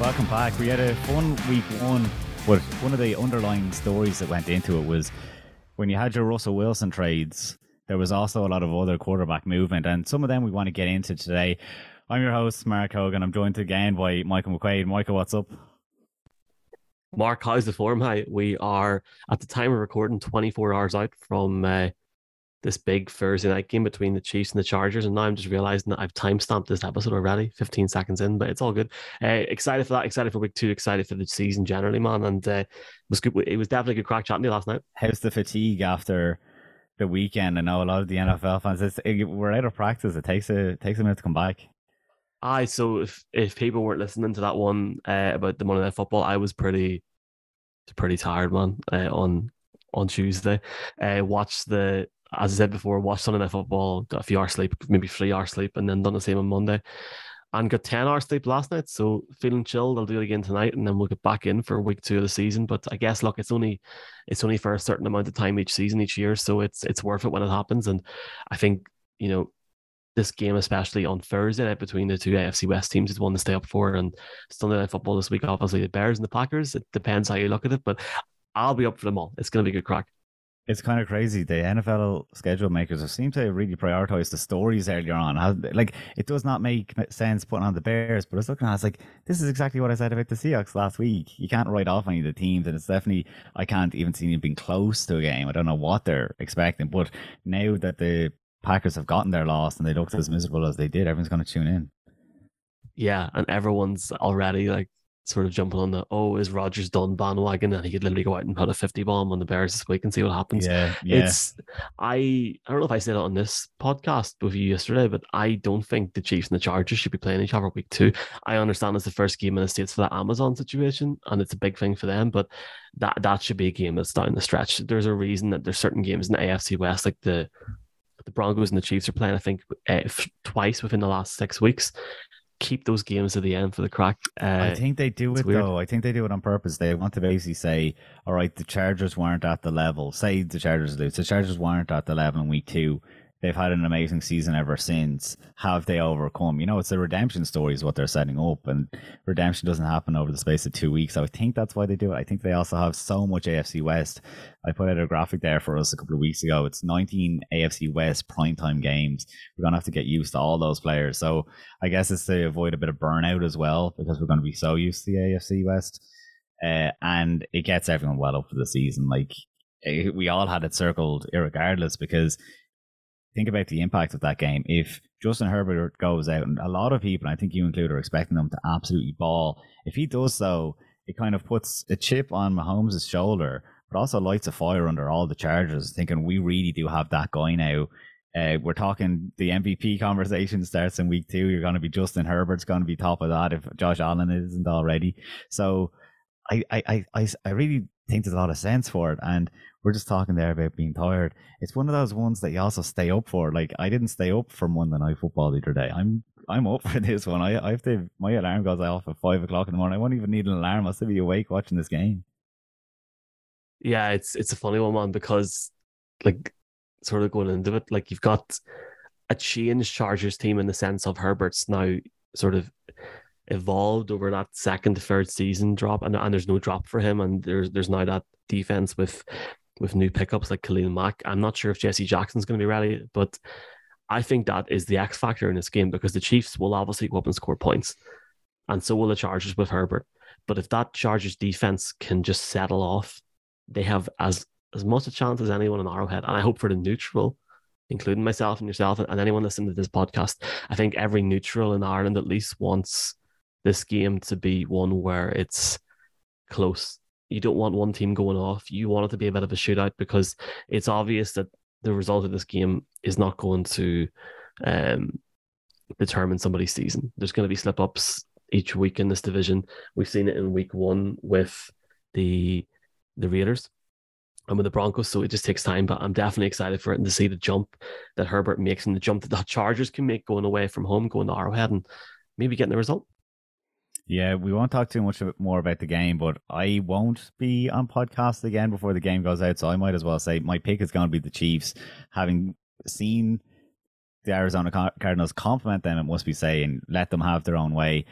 Welcome back. We had a fun week one, but one of the underlying stories that went into it was when you had your Russell Wilson trades, there was also a lot of other quarterback movement, and some of them we want to get into today. I'm your host, Mark Hogan. I'm joined again by Michael McQuaid. Michael, what's up? Mark, how's the form? Hi, we are at the time of recording 24 hours out from uh, this big Thursday night game between the Chiefs and the Chargers, and now I'm just realizing that I've time stamped this episode already, 15 seconds in, but it's all good. Uh, excited for that, excited for week two, excited for the season generally, man. And uh, it was good. It was definitely a good crack chatting last night. How's the fatigue after the weekend? I know a lot of the NFL fans. It's, it, we're out of practice. It takes a takes a minute to come back. I so if if people weren't listening to that one uh, about the Monday Night Football, I was pretty pretty tired, man. Uh, on on Tuesday, uh, watched the as I said before, watched Sunday Night Football, got a few hours sleep, maybe three hours sleep, and then done the same on Monday, and got ten hours sleep last night. So feeling chilled. I'll do it again tonight, and then we'll get back in for week two of the season. But I guess look, it's only it's only for a certain amount of time each season, each year, so it's it's worth it when it happens. And I think you know this game, especially on Thursday night between the two AFC West teams, is one to stay up for. And Sunday night football this week, obviously the Bears and the Packers. It depends how you look at it, but I'll be up for them all. It's going to be a good crack. It's kind of crazy. The NFL schedule makers seem to really prioritize the stories earlier on. Like it does not make sense putting on the Bears, but I was looking at, it, like, this is exactly what I said about the Seahawks last week. You can't write off any of the teams, and it's definitely I can't even see them being close to a game. I don't know what they're expecting, but now that the Packers have gotten their loss and they looked as miserable as they did, everyone's going to tune in. Yeah, and everyone's already like sort of jumping on the oh is Rodgers done bandwagon and he could literally go out and put a 50 bomb on the Bears this week and see what happens. Yeah, yeah. It's I I don't know if I said it on this podcast with you yesterday, but I don't think the Chiefs and the Chargers should be playing each other week two. I understand it's the first game in the States for that Amazon situation and it's a big thing for them, but that that should be a game that's down the stretch. There's a reason that there's certain games in the AFC West like the the Broncos and the Chiefs are playing, I think, uh, twice within the last six weeks. Keep those games to the end for the crack. Uh, I think they do it weird. though. I think they do it on purpose. They want to basically say, all right, the Chargers weren't at the level. Say the Chargers lose. The Chargers weren't at the level in week two they've had an amazing season ever since. Have they overcome? You know, it's a redemption story is what they're setting up, and redemption doesn't happen over the space of two weeks. So I think that's why they do it. I think they also have so much AFC West. I put out a graphic there for us a couple of weeks ago. It's 19 AFC West primetime games. We're gonna have to get used to all those players. So I guess it's to avoid a bit of burnout as well because we're to be so used to the AFC West. Uh, and it gets everyone well up for the season. Like eh, we all had it circled, regardless, because think about the impact of that game. If Justin Herbert goes out, and a lot of people, I think you include, are expecting them to absolutely ball. If he does so, it kind of puts a chip on Mahomes' shoulder, but also lights a fire under all the Chargers, thinking we really do have that guy now. Uh, we're talking the MVP conversation starts in week two. You're going to be Justin Herbert's going to be top of that if Josh Allen isn't already. So I, I, I, I really think there's a lot of sense for it. And we're just talking there about being tired. It's one of those ones that you also stay up for. Like I didn't stay up for Monday night football the other day. I'm I'm up for this one. I I have to my alarm goes off at five o'clock in the morning. I won't even need an alarm. I'll still be awake watching this game. Yeah, it's it's a funny one, man, because like sort of going into it, like you've got a changed Chargers team in the sense of Herbert's now sort of evolved over that second, third season drop, and, and there's no drop for him, and there's there's now that defense with with new pickups like Khalil Mack. I'm not sure if J.C. Jackson's going to be ready, but I think that is the X factor in this game because the Chiefs will obviously go up and score points, and so will the Chargers with Herbert. But if that Chargers defense can just settle off, they have as as much a chance as anyone in Arrowhead, and I hope for the neutral, including myself and yourself and anyone listening to this podcast. I think every neutral in Ireland at least wants this game to be one where it's close you don't want one team going off. You want it to be a bit of a shootout because it's obvious that the result of this game is not going to um, determine somebody's season. There's going to be slip ups each week in this division. We've seen it in week one with the the Raiders and with the Broncos, so it just takes time. But I'm definitely excited for it and to see the jump that Herbert makes and the jump that the Chargers can make going away from home, going to Arrowhead, and maybe getting the result. Yeah, we won't talk too much more about the game, but I won't be on podcast again before the game goes out. So I might as well say my pick is going to be the Chiefs. Having seen the Arizona Cardinals compliment them, it must be saying let them have their own way.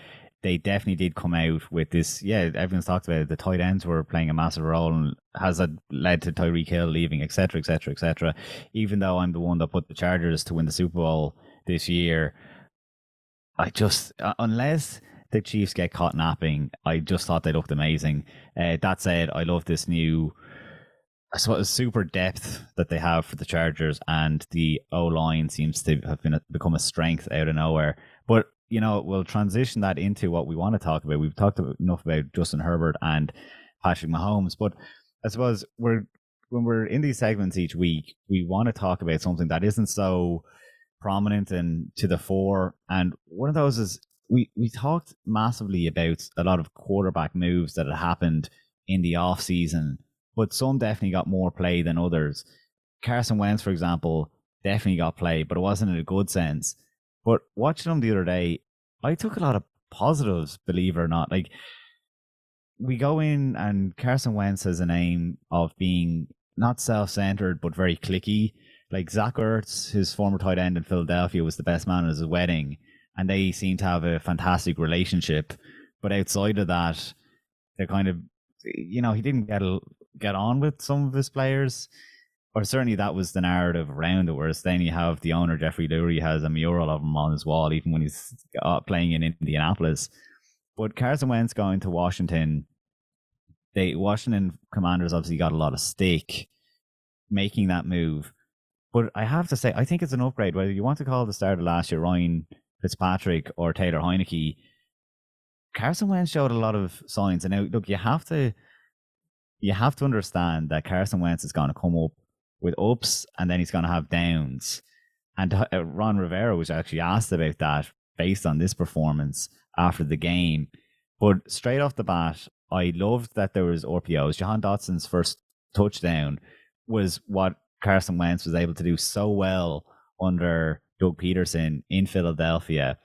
they definitely did come out with this. Yeah, everyone's talked about it. The tight ends were playing a massive role, and has that led to Tyreek Hill leaving, etc., etc., etc. Even though I'm the one that put the Chargers to win the Super Bowl this year, I just uh, unless the Chiefs get caught napping, I just thought they looked amazing. Uh, that said, I love this new. I suppose super depth that they have for the Chargers, and the O line seems to have been a, become a strength out of nowhere. But you know, we'll transition that into what we want to talk about. We've talked enough about Justin Herbert and Patrick Mahomes, but I suppose we're when we're in these segments each week, we want to talk about something that isn't so prominent and to the fore. And one of those is we we talked massively about a lot of quarterback moves that had happened in the off season, but some definitely got more play than others. Carson Wentz, for example, definitely got play, but it wasn't in a good sense. But watching him the other day, I took a lot of positives, believe it or not. Like we go in and Carson Wentz has a name of being not self-centered but very clicky. Like Zach Ertz, his former tight end in Philadelphia, was the best man at his wedding, and they seem to have a fantastic relationship. But outside of that, they're kind of, you know, he didn't get get on with some of his players or certainly that was the narrative around it. Whereas then you have the owner Jeffrey Lurie has a mural of him on his wall, even when he's uh, playing in Indianapolis. But Carson Wentz going to Washington, they Washington Commanders obviously got a lot of stake making that move. But I have to say, I think it's an upgrade. Whether you want to call the start of last year Ryan Fitzpatrick or Taylor Heinicke, Carson Wentz showed a lot of signs. And now, look, you have to you have to understand that Carson Wentz is going to come up with ups and then he's going to have downs. And uh, Ron Rivera was actually asked about that based on this performance after the game. But straight off the bat, I loved that there was RPOs. Jahan Dotson's first touchdown was what Carson Wentz was able to do so well under Doug Pederson in Philadelphia.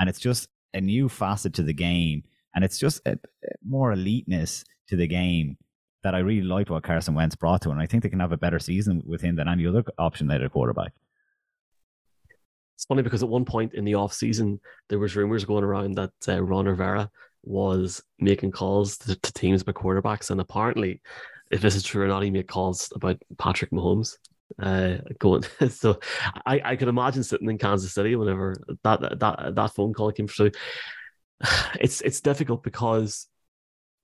And it's just a new facet to the game. And it's just a, more eliteness to the game that I really liked what Carson Wentz brought to, and I think they can have a better season with him than any other option at a quarterback. It's funny because at one point in the off season, there was rumors going around that uh, Ron Rivera was making calls to, to teams about quarterbacks, and apparently, if this is true or not, he made calls about Patrick Mahomes uh going so i i could imagine sitting in kansas city whenever that that that phone call came through it's it's difficult because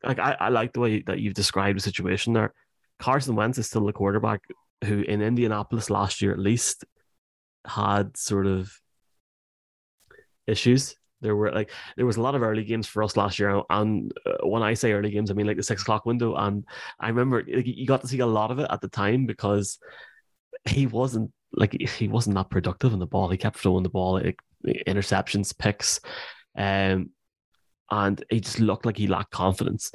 like I, I like the way that you've described the situation there. Carson Wentz is still the quarterback who in Indianapolis last year at least had sort of issues. There were like there was a lot of early games for us last year, and uh, when I say early games, I mean like the six o'clock window. And I remember like, you got to see a lot of it at the time because he wasn't like he wasn't that productive in the ball. He kept throwing the ball, interceptions, picks. Um, and he just looked like he lacked confidence.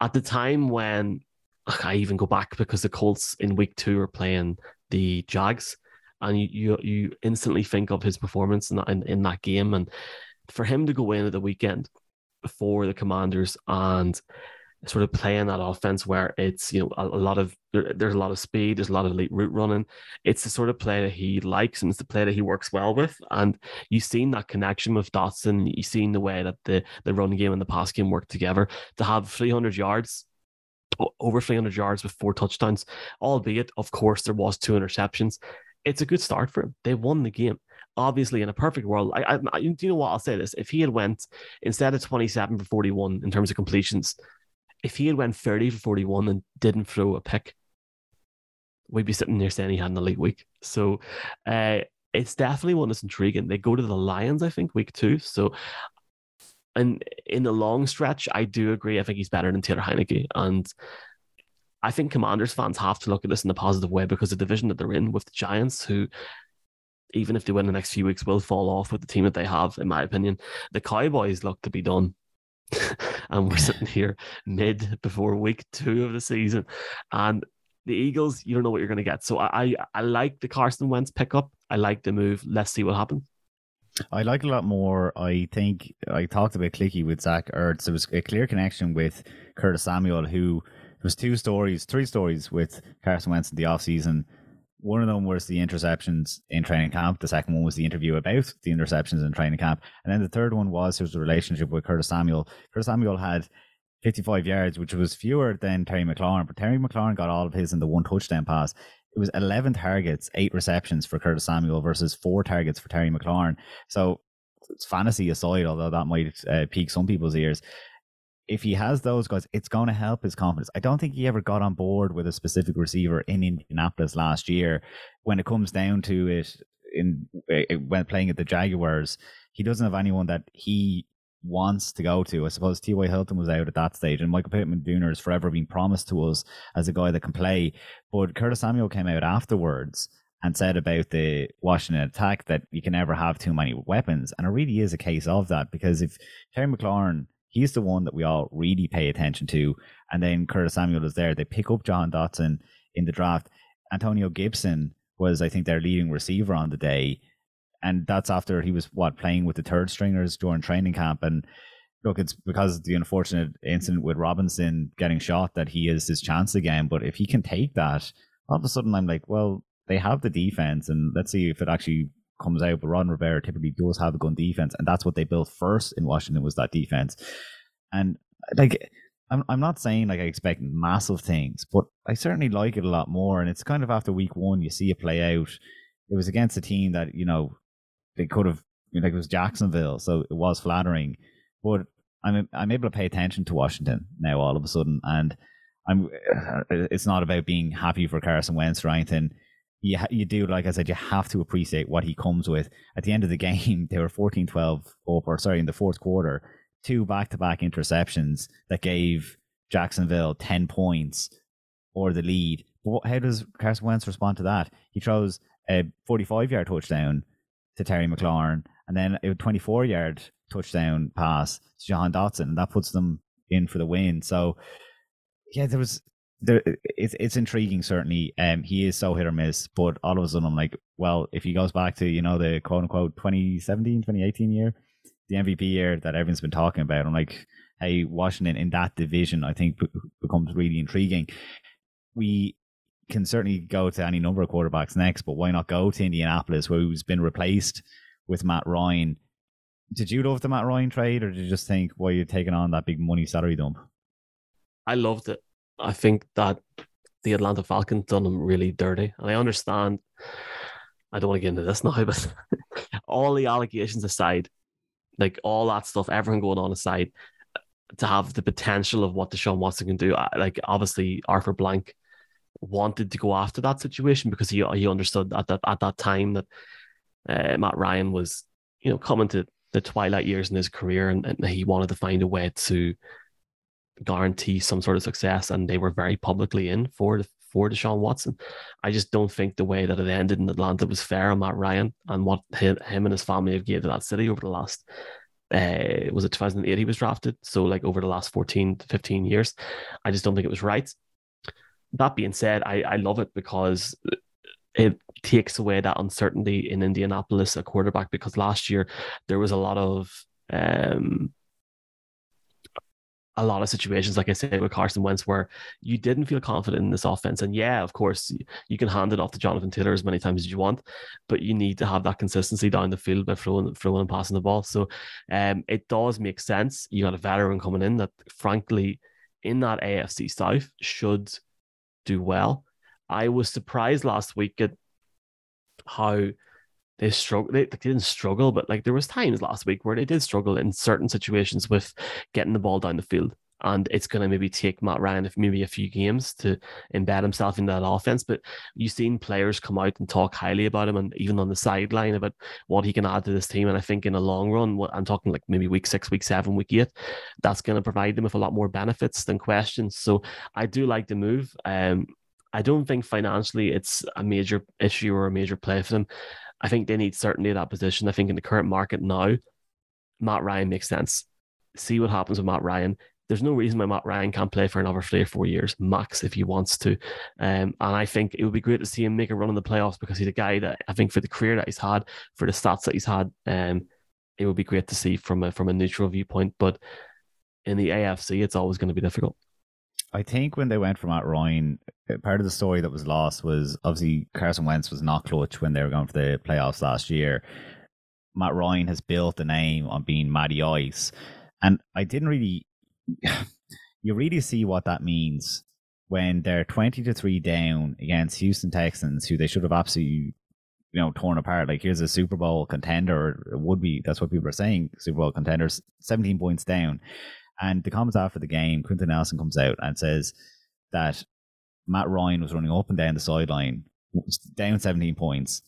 At the time when I even go back because the Colts in week two are playing the Jags, and you you, you instantly think of his performance in that, in, in that game, and for him to go in at the weekend for the Commanders and sort of playing that offense where it's you know a, a lot of there, there's a lot of speed, there's a lot of elite route running. It's the sort of play that he likes and it's the play that he works well with. And you've seen that connection with Dotson. You've seen the way that the the run game and the pass game work together to have 300 yards. Over 300 yards with four touchdowns, albeit, of course, there was two interceptions. It's a good start for him. They won the game obviously in a perfect world I, I, do you know what i'll say this if he had went instead of 27 for 41 in terms of completions if he had went 30 for 41 and didn't throw a pick, we'd be sitting there saying he had an elite week. So uh, it's definitely one that's intriguing. They go to the Lions, I think, week two. So and in the long stretch, I do agree. I think he's better than Taylor Heinicke. And I think Commanders fans have to look at this in a positive way because the division that they're in with the Giants, who even if they win the next few weeks, will fall off with the team that they have, in my opinion. The Cowboys look to be done. and we're sitting here mid before week two of the season. And the Eagles, you don't know what you're going to get. So I, I, I like the Carson Wentz pickup. I like the move. Let's see what happens. I like a lot more. I think I talked about Clicky with Zach Ertz. There was a clear connection with Curtis Samuel, who was two stories, three stories with Carson Wentz in the offseason one of them was the interceptions in training camp. The second one was the interview about the interceptions in training camp. And then the third one was his relationship with Curtis Samuel. Curtis Samuel had 55 yards, which was fewer than Terry McLaurin, but Terry McLaurin got all of his in the one touchdown pass. It was 11 targets, eight receptions for Curtis Samuel versus four targets for Terry McLaurin. So, fantasy aside, although that might uh, pique some people's ears, if he has those guys, it's going to help his confidence. I don't think he ever got on board with a specific receiver in Indianapolis last year. When it comes down to it, in eh, when playing at the Jaguars, he doesn't have anyone that he wants to go to. I suppose T.Y. Hilton was out at that stage, and Michael Pittman Jr. has forever been promised to us as a guy that can play. But Curtis Samuel came out afterwards and said about the Washington attack that you can never have too many weapons. And it really is a case of that because if Terry McLaurin He's the one that we all really pay attention to. And then Curtis Samuel is there. They pick up John Dotson in the draft. Antonio Gibson was, I think, their leading receiver on the day. And that's after he was what playing with the third stringers during training camp. And look, it's because the unfortunate incident with Robinson getting shot that he is his chance again. But if he can take that, all of a sudden I'm like, well, they have the defense, and let's see if it actually comes out. But Ron Rivera typically does have a gun defense, and that's what they built first in Washington was that defense. And like, I'm I'm not saying like I expect massive things, but I certainly like it a lot more. And it's kind of after week one, you see it play out. It was against a team that you know they could have like it was Jacksonville, so it was flattering. But I'm I'm able to pay attention to Washington now all of a sudden, and I'm. It's not about being happy for Carson Wentz or anything you, you do, like I said, you have to appreciate what he comes with. At the end of the game, they were 14 12 up, or sorry, in the fourth quarter, two back to back interceptions that gave Jacksonville 10 points or the lead. But how does Carson Wentz respond to that? He throws a 45 yard touchdown to Terry McLaurin and then a 24 yard touchdown pass to John Dotson, and that puts them in for the win. So, yeah, there was there, it's it's intriguing. Certainly, um, he is so hit or miss. But all of a sudden, I'm like, well, if he goes back to you know the quote unquote 2017, 2018 year, the MVP year that everyone's been talking about, I'm like, hey, Washington in that division, I think becomes really intriguing. We can certainly go to any number of quarterbacks next, but why not go to Indianapolis, where he's been replaced with Matt Ryan? Did you love the Matt Ryan trade, or did you just think, why you're taking on that big money salary dump? I loved it. I think that the Atlanta Falcons done him really dirty. And I understand, I don't want to get into this now, but all the allegations aside, like all that stuff, everything going on aside, to have the potential of what Deshaun Watson can do, like obviously Arthur Blank wanted to go after that situation because he he understood at that at that time that uh, Matt Ryan was you know coming to the twilight years in his career and, and he wanted to find a way to guarantee some sort of success, and they were very publicly in for the, for Deshaun Watson. I just don't think the way that it ended in Atlanta was fair on Matt Ryan and what him and his family have gave to that city over the last. Uh, was it 2008 he was drafted? So like over the last 14 to 15 years, I just don't think it was right. That being said, I, I love it because it takes away that uncertainty in Indianapolis, a quarterback, because last year there was a lot of um, a lot of situations, like I said with Carson Wentz, where you didn't feel confident in this offense. And yeah, of course, you can hand it off to Jonathan Taylor as many times as you want, but you need to have that consistency down the field by throwing, throwing and passing the ball. So um, it does make sense. You got a veteran coming in that, frankly, in that AFC South should do well. I was surprised last week at how they struggle. They, they, didn't struggle, but like there was times last week where they did struggle in certain situations with getting the ball down the field. And it's going to maybe take Matt Ryan if maybe a few games to embed himself in that offense. But you've seen players come out and talk highly about him, and even on the sideline about what he can add to this team. And I think in the long run, I'm talking like maybe week six, week seven, week eight, that's going to provide them with a lot more benefits than questions. So I do like the move. Um, I don't think financially it's a major issue or a major play for them. I think they need certainty at that position. I think in the current market now, Matt Ryan makes sense. See what happens with Matt Ryan. There's no reason why Matt Ryan can't play for another three or four years max if he wants to. Um, and I think it would be great to see him make a run in the playoffs because he's a guy that I think for the career that he's had, for the stats that he's had, um, it would be great to see from a from a neutral viewpoint. But in the AFC, it's always going to be difficult. I think when they went for Matt Ryan, uh, part of the story that was lost was obviously Carson Wentz was not clutch when they were going for the playoffs last year. Matt Ryan has built the name on being Matty Ice, and I didn't really. you really see what that means when they're twenty to three down against Houston Texans, who they should have absolutely you know torn apart. Like here's a Super Bowl contender, would be that's what people are saying. Super Bowl contenders, seventeen points down, and the comments after the game, Quenton Nelson comes out and says that Matt Ryan was running up and down the sideline, down seventeen points,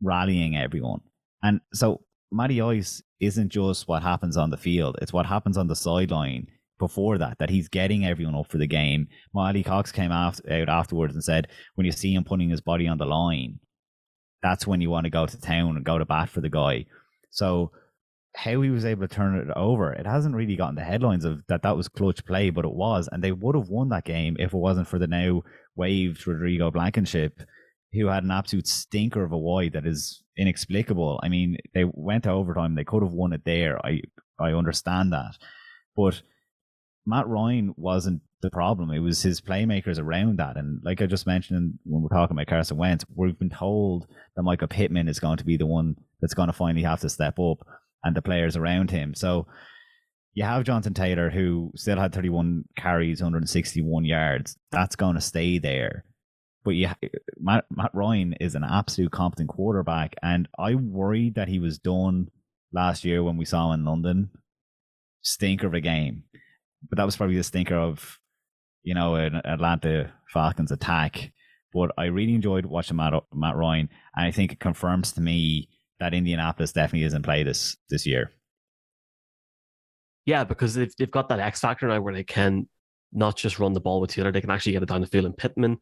rallying everyone, and so Matty Ice isn't just what happens on the field; it's what happens on the sideline before that, that he's getting everyone up for the game. Mo Alie-Cox came out afterwards and said, when you see him putting his body on the line, that's when you want to go to town and go to bat for the guy. So how he was able to turn it over, it hasn't really gotten the headlines of that that was clutch play, but it was, and they would have won that game if it wasn't for the now waived Rodrigo Blankenship, who had an absolute stinker of a wide that is inexplicable. I mean, they went to overtime; they could have won it there. I I understand that, but Matt Ryan wasn't the problem. It was his playmakers around that. And like I just mentioned when we're talking about Carson Wentz, we've been told that Michael Pittman is going to be the one that's going to finally have to step up and the players around him. So you have Jonathan Taylor who still had 31 carries, 161 yards. That's going to stay there. But yeah, Matt, Matt Ryan is an absolute competent quarterback. And I worried that he was done last year when we saw him in London. Stinker of a game. But that was probably the stinker of you know, an Atlanta Falcons attack. But I really enjoyed watching Matt, Matt Ryan, and I think it confirms to me that Indianapolis definitely is in play this this year. Yeah, because they've they've got that X factor now where they can not just run the ball with Taylor, they can actually get it down the field. And Pittman,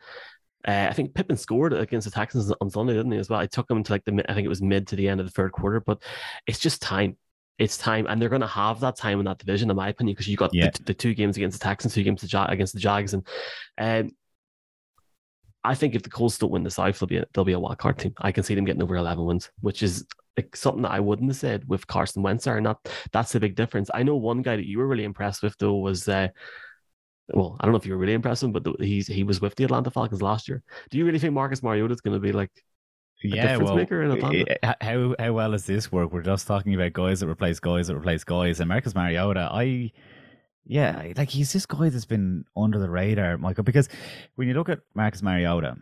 uh, I think Pittman scored against the Texans on Sunday, didn't he? As well, I took him to like the I think it was mid to the end of the third quarter, but it's just time it's time, and they're going to have that time in that division, in my opinion, because you got yeah. the, the, two games against the Texans, two games against the Jags, and um, I think if the Colts don't win the South, they'll be a, they'll be a wild card team. I can see them getting over eleven wins, which is like something that I wouldn't have said with Carson Wentz. Or not, that's the big difference. I know one guy that you were really impressed with though was. Uh, well, I don't know if you were really impressed with him, but he's he was with the Atlanta Falcons last year. Do you really think Marcus Mariota is going to be like yeah, well, how how well does this work? We're just talking about guys that replace guys that replace guys, and Marcus Mariota, I yeah, like he's this guy that's been under the radar, Michael. Because when you look at Marcus Mariota,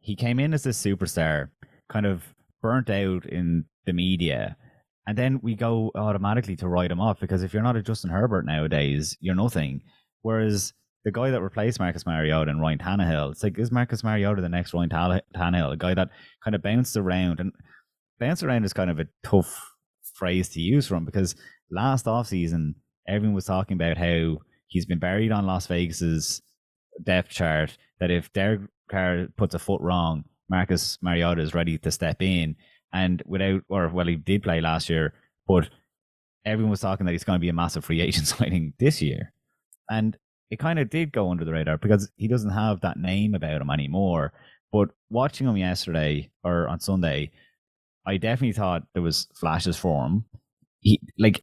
he came in as this superstar, kind of burnt out in the media, and then we go automatically to write him off because if you're not a Justin Herbert nowadays, you're nothing. Whereas the guy that replaced Marcus Mariota and Ryan Tannehill, it's like, is Marcus Mariota the next Ryan Tannehill? A guy that kind of bounced around. And bounce around is kind of a tough phrase to use from because last offseason, everyone was talking about how he's been buried on Las Vegas's depth chart, that if Derek Carr puts a foot wrong, Marcus Mariota is ready to step in. And without, or well, he did play last year, but everyone was talking that he's going to be a massive free agent signing this year. And it kind of did go under the radar because he doesn't have that name about him anymore. But watching him yesterday or on Sunday, I definitely thought there was flashes for him. He like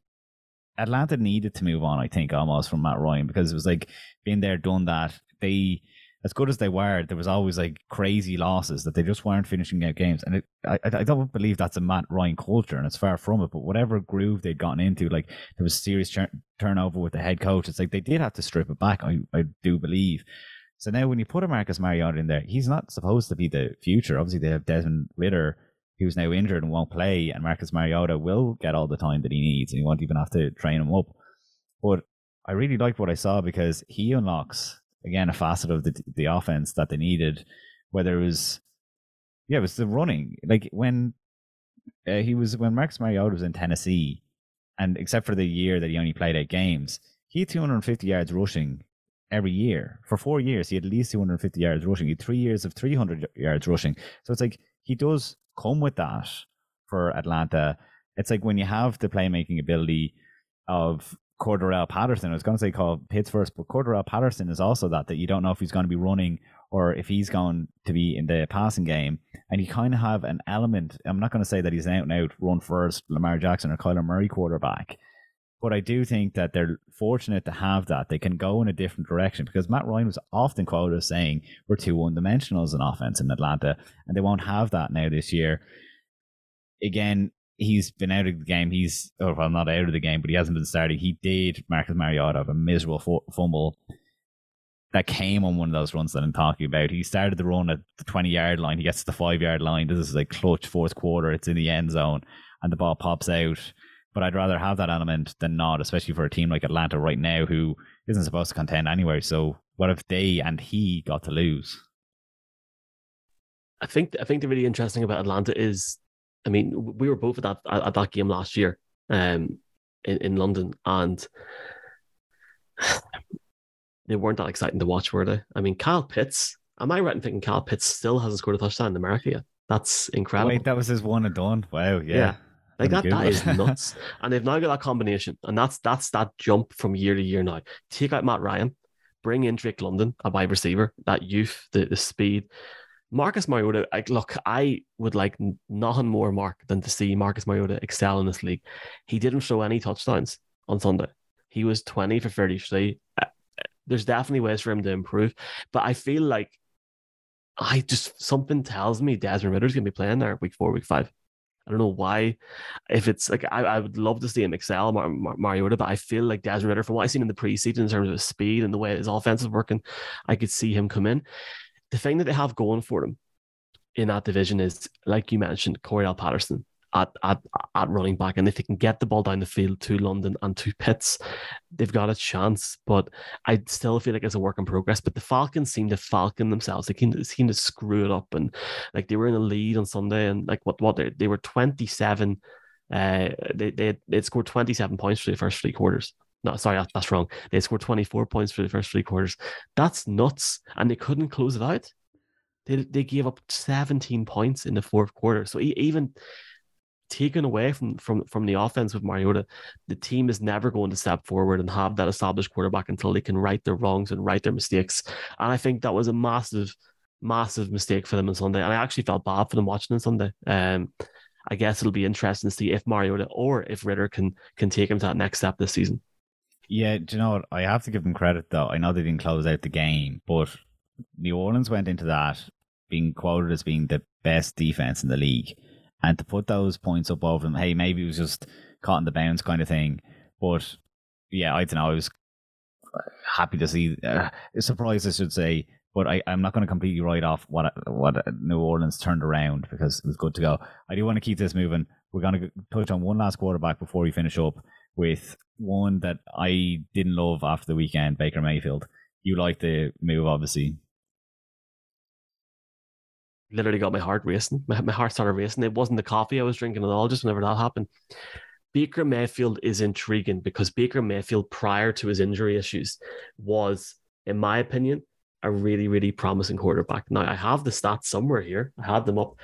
Atlanta needed to move on, I think, almost from Matt Ryan because it was like being there, done that. They as good as they were, there was always like crazy losses that they just weren't finishing out games. And it, I, I don't believe that's a Matt Ryan culture, and it's far from it. But whatever groove they'd gotten into, like there was serious turnover with the head coach. It's like they did have to strip it back. I, I do believe. So now when you put a Marcus Mariota in there, he's not supposed to be the future. Obviously, they have Desmond Ridder, who's now injured and won't play, and Marcus Mariota will get all the time that he needs, and he won't even have to train him up. But I really liked what I saw because he unlocks again a facet of the the offense that they needed. Whether it was, yeah, it was the running. Like when uh, he was when Marcus Mariota was in Tennessee, and except for the year that he only played eight games, he had 250 yards rushing every year for four years. He had at least 250 yards rushing. He had three years of 300 yards rushing. So it's like he does come with that for Atlanta. It's like when you have the playmaking ability of Cordarrelle Patterson. I was going to say called Pitts first, but Cordarrelle Patterson is also that that you don't know if he's going to be running or if he's going to be in the passing game. And you kind of have an element. I'm not going to say that he's an out and out run first Lamar Jackson or Kyler Murray quarterback, But I do think that they're fortunate to have that. They can go in a different direction because Matt Ryan was often quoted as saying we're too one dimensional as an offense in Atlanta, and they won't have that now this year. Again, he's been out of the game. He's, or well, not out of the game, but he hasn't been starting. He did Marcus Mariota have a miserable fumble that came on one of those runs that I'm talking about. He started the run at the 20 yard line. He gets to the five yard line. This is like clutch fourth quarter. It's in the end zone and the ball pops out but I'd rather have that element than not, especially for a team like Atlanta right now who isn't supposed to contend anyway. So what if they and he got to lose? I think I think the really interesting about Atlanta is, I mean, we were both at that at that game last year, um, in, in London, and they weren't that exciting to watch, were they? I mean, Kyle Pitts. Am I right in thinking Kyle Pitts still hasn't scored a touchdown in America yet? That's incredible. Wait, that was his one and done. Wow, yeah. yeah. Like that, that is nuts. and they've now got that combination, and that's that's that jump from year to year now. Take out Matt Ryan, bring in Drake London, a wide receiver, that youth, the, the speed. Marcus Mariota, like, look, I would like nothing more, Mark, than to see Marcus Mariota excel in this league. He didn't show any touchdowns on Sunday. He was 20 for 33. Uh, there's definitely ways for him to improve, but I feel like I just something tells me Desmond Ridder's gonna be playing there week four, week five. I don't know why. If it's like I, I would love to see him excel Mar- Mar- Mariota, but I feel like Desmond Ridder, from what I've seen in the preseason in terms of his speed and the way his offense is working, I could see him come in. The thing that they have going for them in that division is, like you mentioned, Cordarrelle Patterson at, at, at running back. And if they can get the ball down the field to London and to Pitts, they've got a chance. But I still feel like it's a work in progress. But the Falcons seem to falcon themselves. They seem, seem to screw it up. And like they were in a lead on Sunday and like what, what they, they were 27. Uh, they, they, they scored 27 points for the first three quarters. No, sorry, that's wrong. They scored 24 points for the first three quarters. That's nuts. And they couldn't close it out. They, they gave up 17 points in the fourth quarter. So even taken away from from from the offense with Mariota, the team is never going to step forward and have that established quarterback until they can right their wrongs and right their mistakes. And I think that was a massive, massive mistake for them on Sunday. And I actually felt bad for them watching on Sunday. Um, I guess it'll be interesting to see if Mariota or if Ridder can can take him to that next step this season. Yeah, do you know what? I have to give them credit though. I know they didn't close out the game, but New Orleans went into that being quoted as being the best defense in the league and to put those points up over them, hey, maybe it was just caught in the bounds kind of thing. But yeah, I don't know. I was happy to see, uh, surprised, I should say. But I, I'm not going to completely write off what what New Orleans turned around because it was good to go. I do want to keep this moving. We're going to touch on one last quarterback before we finish up with one that I didn't love after the weekend, Baker Mayfield. You like the move, obviously literally got my heart racing. My, my heart started racing. It wasn't the coffee I was drinking at all, just whenever that happened. Baker Mayfield is intriguing because Baker Mayfield, prior to his injury issues, was, in my opinion, a really, really promising quarterback. Now, I have the stats somewhere here. I had them up.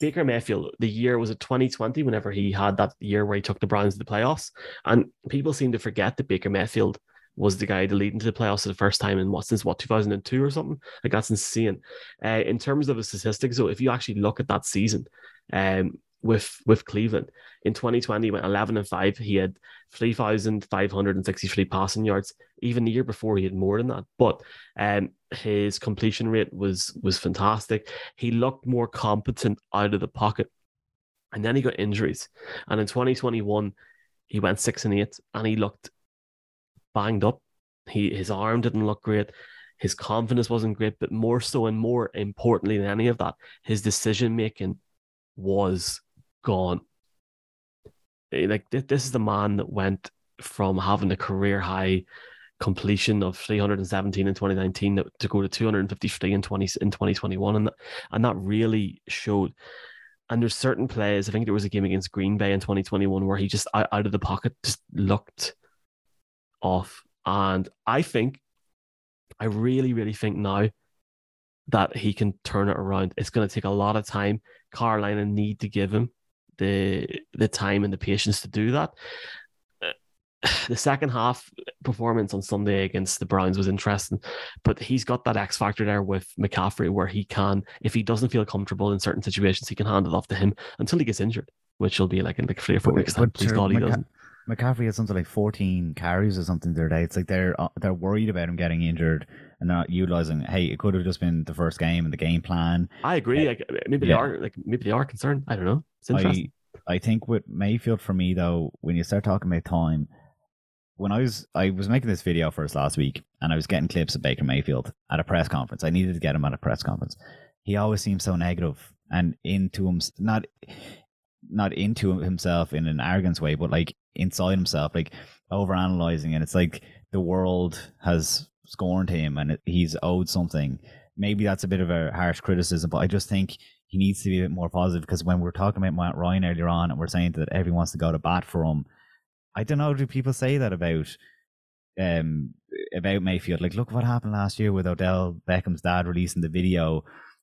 Baker Mayfield, the year was it 2020, whenever he had that year where he took the Browns to the playoffs. And people seem to forget that Baker Mayfield was the guy to lead into the playoffs for the first time in what since what 2002 or something. Like that's insane. Uh, in terms of the statistics, so if you actually look at that season, um, with with Cleveland in 2020, he went 11 and five. He had 3,563 passing yards. Even the year before, he had more than that. But um, his completion rate was was fantastic. He looked more competent out of the pocket, and then he got injuries. And in 2021, he went six and eight, and he looked banged up. He his arm didn't look great. His confidence wasn't great, but more so and more importantly than any of that, his decision making was gone. Eh, like this is the man that went from having a career high completion of 317 in 2019 to go to 253 in 20 in 2021 and that, and that really showed and there's certain plays I think there was a game against Green Bay in 2021 where he just out, out of the pocket just looked off. And I think, I really, really think now that he can turn it around. It's going to take a lot of time. Carolina need to give him the the time and the patience to do that. The second half performance on Sunday against the Browns was interesting, but he's got that X factor there with McCaffrey where he can, if he doesn't feel comfortable in certain situations, he can hand it off to him until he gets injured, which will be like in like three or four weeks time. Please God he doesn't. McCaffrey had something like 14 carries or something the other day. It's like they're uh, they're worried about him getting injured and not utilizing. Hey, it could have just been the first game and the game plan. I agree. Like maybe yeah. they are like maybe they are concerned. I don't know. It's interesting. I, I think with Mayfield for me though, when you start talking about time, when I was I was making this video for us last week and I was getting clips of Baker Mayfield at a press conference. I needed to get him at a press conference. He always seems so negative and into him not not into himself in an arrogance way, but like inside himself, like over analyzing. And it's like the world has scorned him and he's owed something. Maybe that's a bit of a harsh criticism, but I just think he needs to be a bit more positive because when we're talking about Matt Ryan earlier on and we're saying that everyone wants to go to bat for him, I don't know, do people say that about um about Mayfield? Like, look what happened last year with Odell Beckham's dad releasing the video,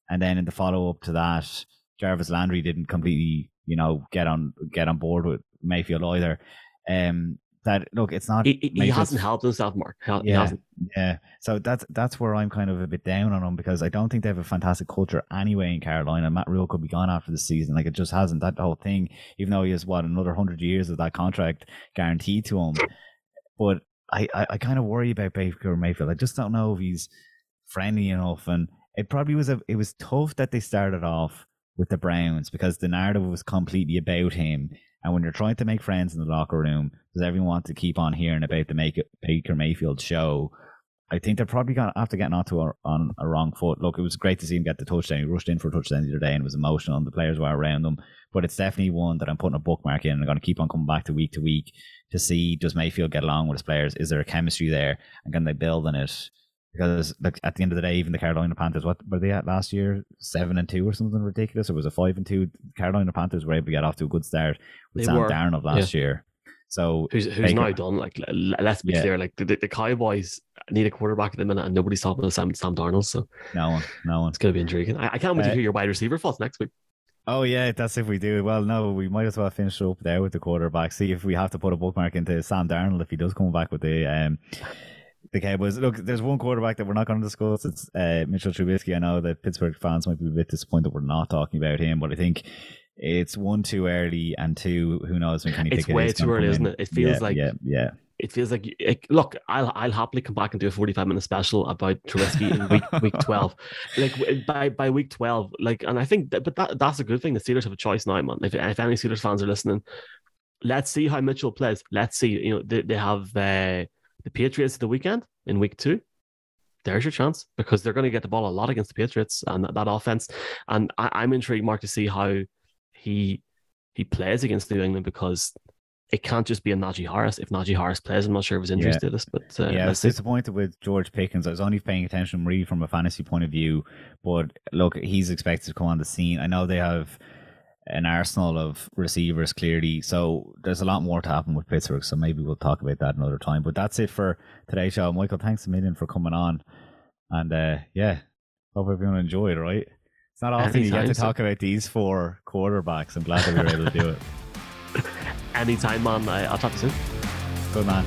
and then in the follow up to that, Jarvis Landry didn't completely you know, get on get on board with Mayfield either. Um, that look, it's not. He, he hasn't helped himself, Mark. He yeah, hasn't. yeah. So that's that's where I'm kind of a bit down on him because I don't think they have a fantastic culture anyway in Carolina. Matt Rhule could be gone after the season. Like it just hasn't that whole thing. Even though he has what another hundred years of that contract guaranteed to him, but I I, I kind of worry about Baker Mayfield. I just don't know if he's friendly enough, and it probably was a it was tough that they started off with the Browns because the narrative was completely about him. And when you're trying to make friends in the locker room, because everyone wants to keep on hearing about the Baker Mayfield show, I think they're probably going to have to get onto a, on a wrong foot. Look, it was great to see him get the touchdown. He rushed in for a touchdown the other day and was emotional, and the players were around him. But it's definitely one that I'm putting a bookmark in. and I'm going to keep on coming back to week to week to see does Mayfield get along with his players? Is there a chemistry there? And can they build on it? Because like at the end of the day, even the Carolina Panthers, what were they at last year? Seven and two or something ridiculous, or was it five and two? Carolina Panthers were able to get off to a good start with they Sam were, Darnold last yeah. year. So who's who's Baker, now done? Like let's be yeah. clear, like the, the Cowboys need a quarterback at the minute, and nobody's talking about Sam Sam Darnold. So no one, no one. It's going to be intriguing. I, I can't wait uh, to hear your wide receiver thoughts next week. Oh yeah, that's if we do. Well, no, we might as well finish up there with the quarterback. See if we have to put a bookmark into Sam Darnold if he does come back with the um the Cowboys. Look, there's one quarterback that we're not going to discuss. It's uh, Mitchell Trubisky. I know that Pittsburgh fans might be a bit disappointed that we're not talking about him, but I think it's one too early, and two, who knows when Kenny It's way too early, isn't it? It feels yeah, like yeah, yeah. It feels like it, look, I'll I'll happily come back and do a forty five minute special about Trubisky in week week twelve, like by by week twelve, like, and I think that, but that that's a good thing. The Steelers have a choice now, man. If if any Steelers fans are listening, let's see how Mitchell plays. Let's see. You know, they they have uh, the Patriots the weekend in week two, there's your chance because they're going to get the ball a lot against the Patriots and that, that offense. And I, am intrigued, Mark, to see how he he plays against New England because it can't just be a Najee Harris. If Najee Harris plays, I'm not sure if his injury yeah. status, but uh, yeah, I was disappointed with George Pickens. I was only paying attention really from a fantasy point of view, but look, he's expected to come on the scene. I know they have an arsenal of receivers clearly. So there's a lot more to happen with Pittsburgh. So maybe we'll talk about that another time. But that's it for today's show. Michael, thanks a million for coming on. And uh, yeah, hope everyone enjoyed, right? It's not often Anytime, you get to talk about these four quarterbacks. I'm glad that we were able to do it. Anytime, man. I'll talk to you soon. Good man.